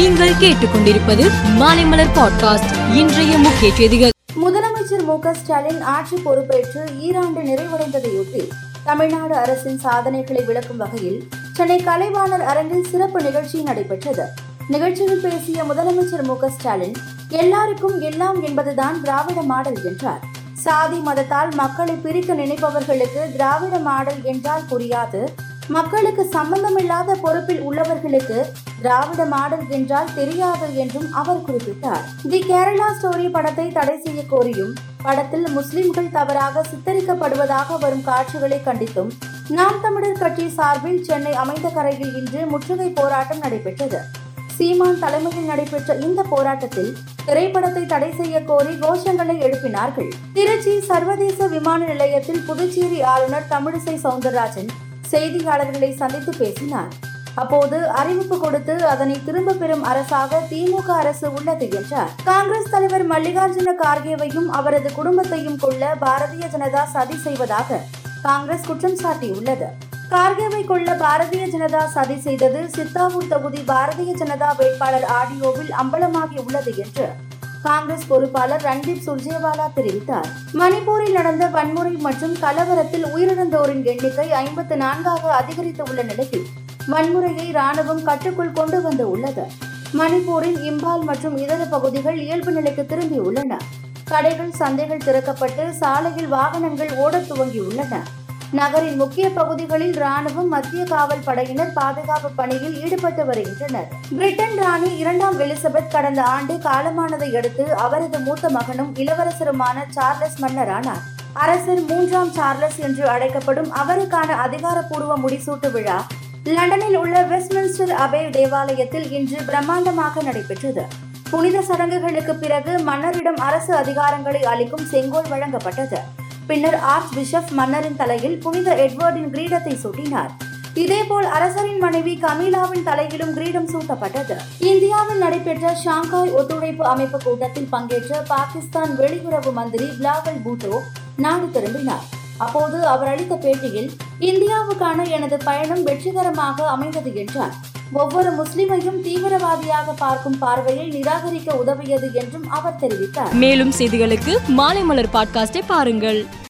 நீங்கள் கேட்டுக்கொண்டிருப்பது மாலைமலர் பாட்காஸ்ட். இன்றைய முக்கிய செய்திகள். முதலமைச்சர் மு ஸ்டாலின் ஆட்சி பொறுப்பேற்று ஈராண்டு நிறைவடைந்ததையொட்டி தமிழ்நாடு அரசின் சாதனைகளை விளக்கும் வகையில் சென்னை கலைவாணர் அரங்கில் சிறப்பு நிகழ்ச்சி நடைபெற்றது. நிகழ்ச்சியில் பேசிய முதலமைச்சர் மு ஸ்டாலின் எல்லாருக்கும் எல்லாம் என்பதுதான் திராவிட மாடல் என்றார். சாதி மதத்தால் மக்களை பிரிக்க நினைப்பவர்களுக்கு திராவிட மாடல் என்றால் புரியாது. மக்களுக்கு சம்பந்தமில்லாத பொறுப்பில் உள்ளவர்களுக்கு திராவிட மாடல் என்றால் தெரியாது என்றும் அவர் குறிப்பிட்டார். தி கேரளா ஸ்டோரி படத்தை தடை செய்ய கோரியும் படத்தில் முஸ்லிம்கள் தவறாக சித்தரிக்கப்படுவதாக வரும் காட்சிகளை கண்டித்தும் நாம் தமிழர் கட்சி சார்பில் சென்னை அமைந்த கரையில் இன்று முற்றுகை போராட்டம் நடைபெற்றது. சீமான் தலைமையில் நடைபெற்ற இந்த போராட்டத்தில் திரைப்படத்தை தடை செய்ய கோரி கோஷங்களை எழுப்பினார்கள். திருச்சி சர்வதேச விமான நிலையத்தில் புதுச்சேரி ஆளுநர் தமிழிசை சவுந்தரராஜன் செய்தியாளர்களை சந்தித்து பேசினார். அப்போது அறிவிப்பு கொடுத்து அதனை திரும்ப பெறும் அரசாக திமுக அரசு உள்ளது என்றார். காங்கிரஸ் தலைவர் மல்லிகார்ஜுன கார்கேவையும் அவரது குடும்பத்தையும் கொள்ள பாரதிய ஜனதா சதி செய்வதாக காங்கிரஸ் குற்றம் சாட்டியுள்ளது. கார்கேவை கொள்ள பாரதிய ஜனதா சதி செய்தது சித்தாவூர் தொகுதி பாரதிய ஜனதா வேட்பாளர் ஆடியோவில் அம்பலமாகி உள்ளது என்று காங்கிரஸ் பொறுப்பாளர் ரன்தீப் சுர்ஜேவாலா தெரிவித்தார். மணிப்பூரில் நடந்த வன்முறை மற்றும் கலவரத்தில் உயிரிழந்தோரின் எண்ணிக்கை ஐம்பத்து நான்காக அதிகரித்துள்ள நிலையில் வன்முறையை ராணுவம் கட்டுக்குள் கொண்டு வந்து உள்ளது. மணிப்பூரின் இம்பால் மற்றும் இதர பகுதிகள் இயல்பு நிலைக்கு திரும்பியுள்ளன. கடைகள் சந்தைகள் திறக்கப்பட்டு சாலையில் வாகனங்கள் ஓடத் துவங்கியுள்ளன. நகரின் முக்கிய பகுதிகளில் ராணுவம் மத்திய காவல் படையினர் பாதுகாப்பு பணியில் ஈடுபட்டு வருகின்றனர். பிரிட்டன் ராணி இரண்டாம் எலிசபெத் கடந்த ஆண்டு காலமானதை அடுத்து அவரது மூத்த மகனும் இளவரசருமான சார்லஸ் மன்னரானார் அரசர் மூன்றாம் சார்லஸ் என்று அழைக்கப்படும் அவருக்கான அதிகாரப்பூர்வ முடிசூட்டு விழா லண்டனில் உள்ள வெஸ்ட்மின்ஸ்டர் அபே தேவாலயத்தில் இன்று பிரம்மாண்டமாக நடைபெற்றது. புனித சடங்குகளுக்கு பிறகு மன்னரிடம் அரசு அதிகாரங்களை அளிக்கும் செங்கோல் வழங்கப்பட்டது. பின்னர் ஆர்ச் பிஷப் மன்னரின் தலையில் புனித எட்வர்டின் கிரீடத்தை சூட்டினார். இதேபோல் அரசரின் மனைவி கமீலாவின் தலையிலும் கிரீடம் சூட்டப்பட்டது. இந்தியாவில் நடைபெற்ற ஷாங்காய் ஒத்துழைப்பு அமைப்பு கூட்டத்தில் பங்கேற்ற பாகிஸ்தான் வெளியுறவு மந்திரி பிளாவல் பூட்டோ நாடு திரும்பினார். அப்போது அவர் அளித்த பேட்டியில் இந்தியாவுக்கான எனது பயணம் வெற்றிகரமாக அமைந்தது என்றார். ஒவ்வொரு முஸ்லிமையும் தீவிரவாதியாக பார்க்கும் பார்வையை நிராகரிக்க உதவியது என்றும் அவர் தெரிவித்தார். மேலும் செய்திகளுக்கு மாலை மலர் பாட்காஸ்டை பாருங்கள்.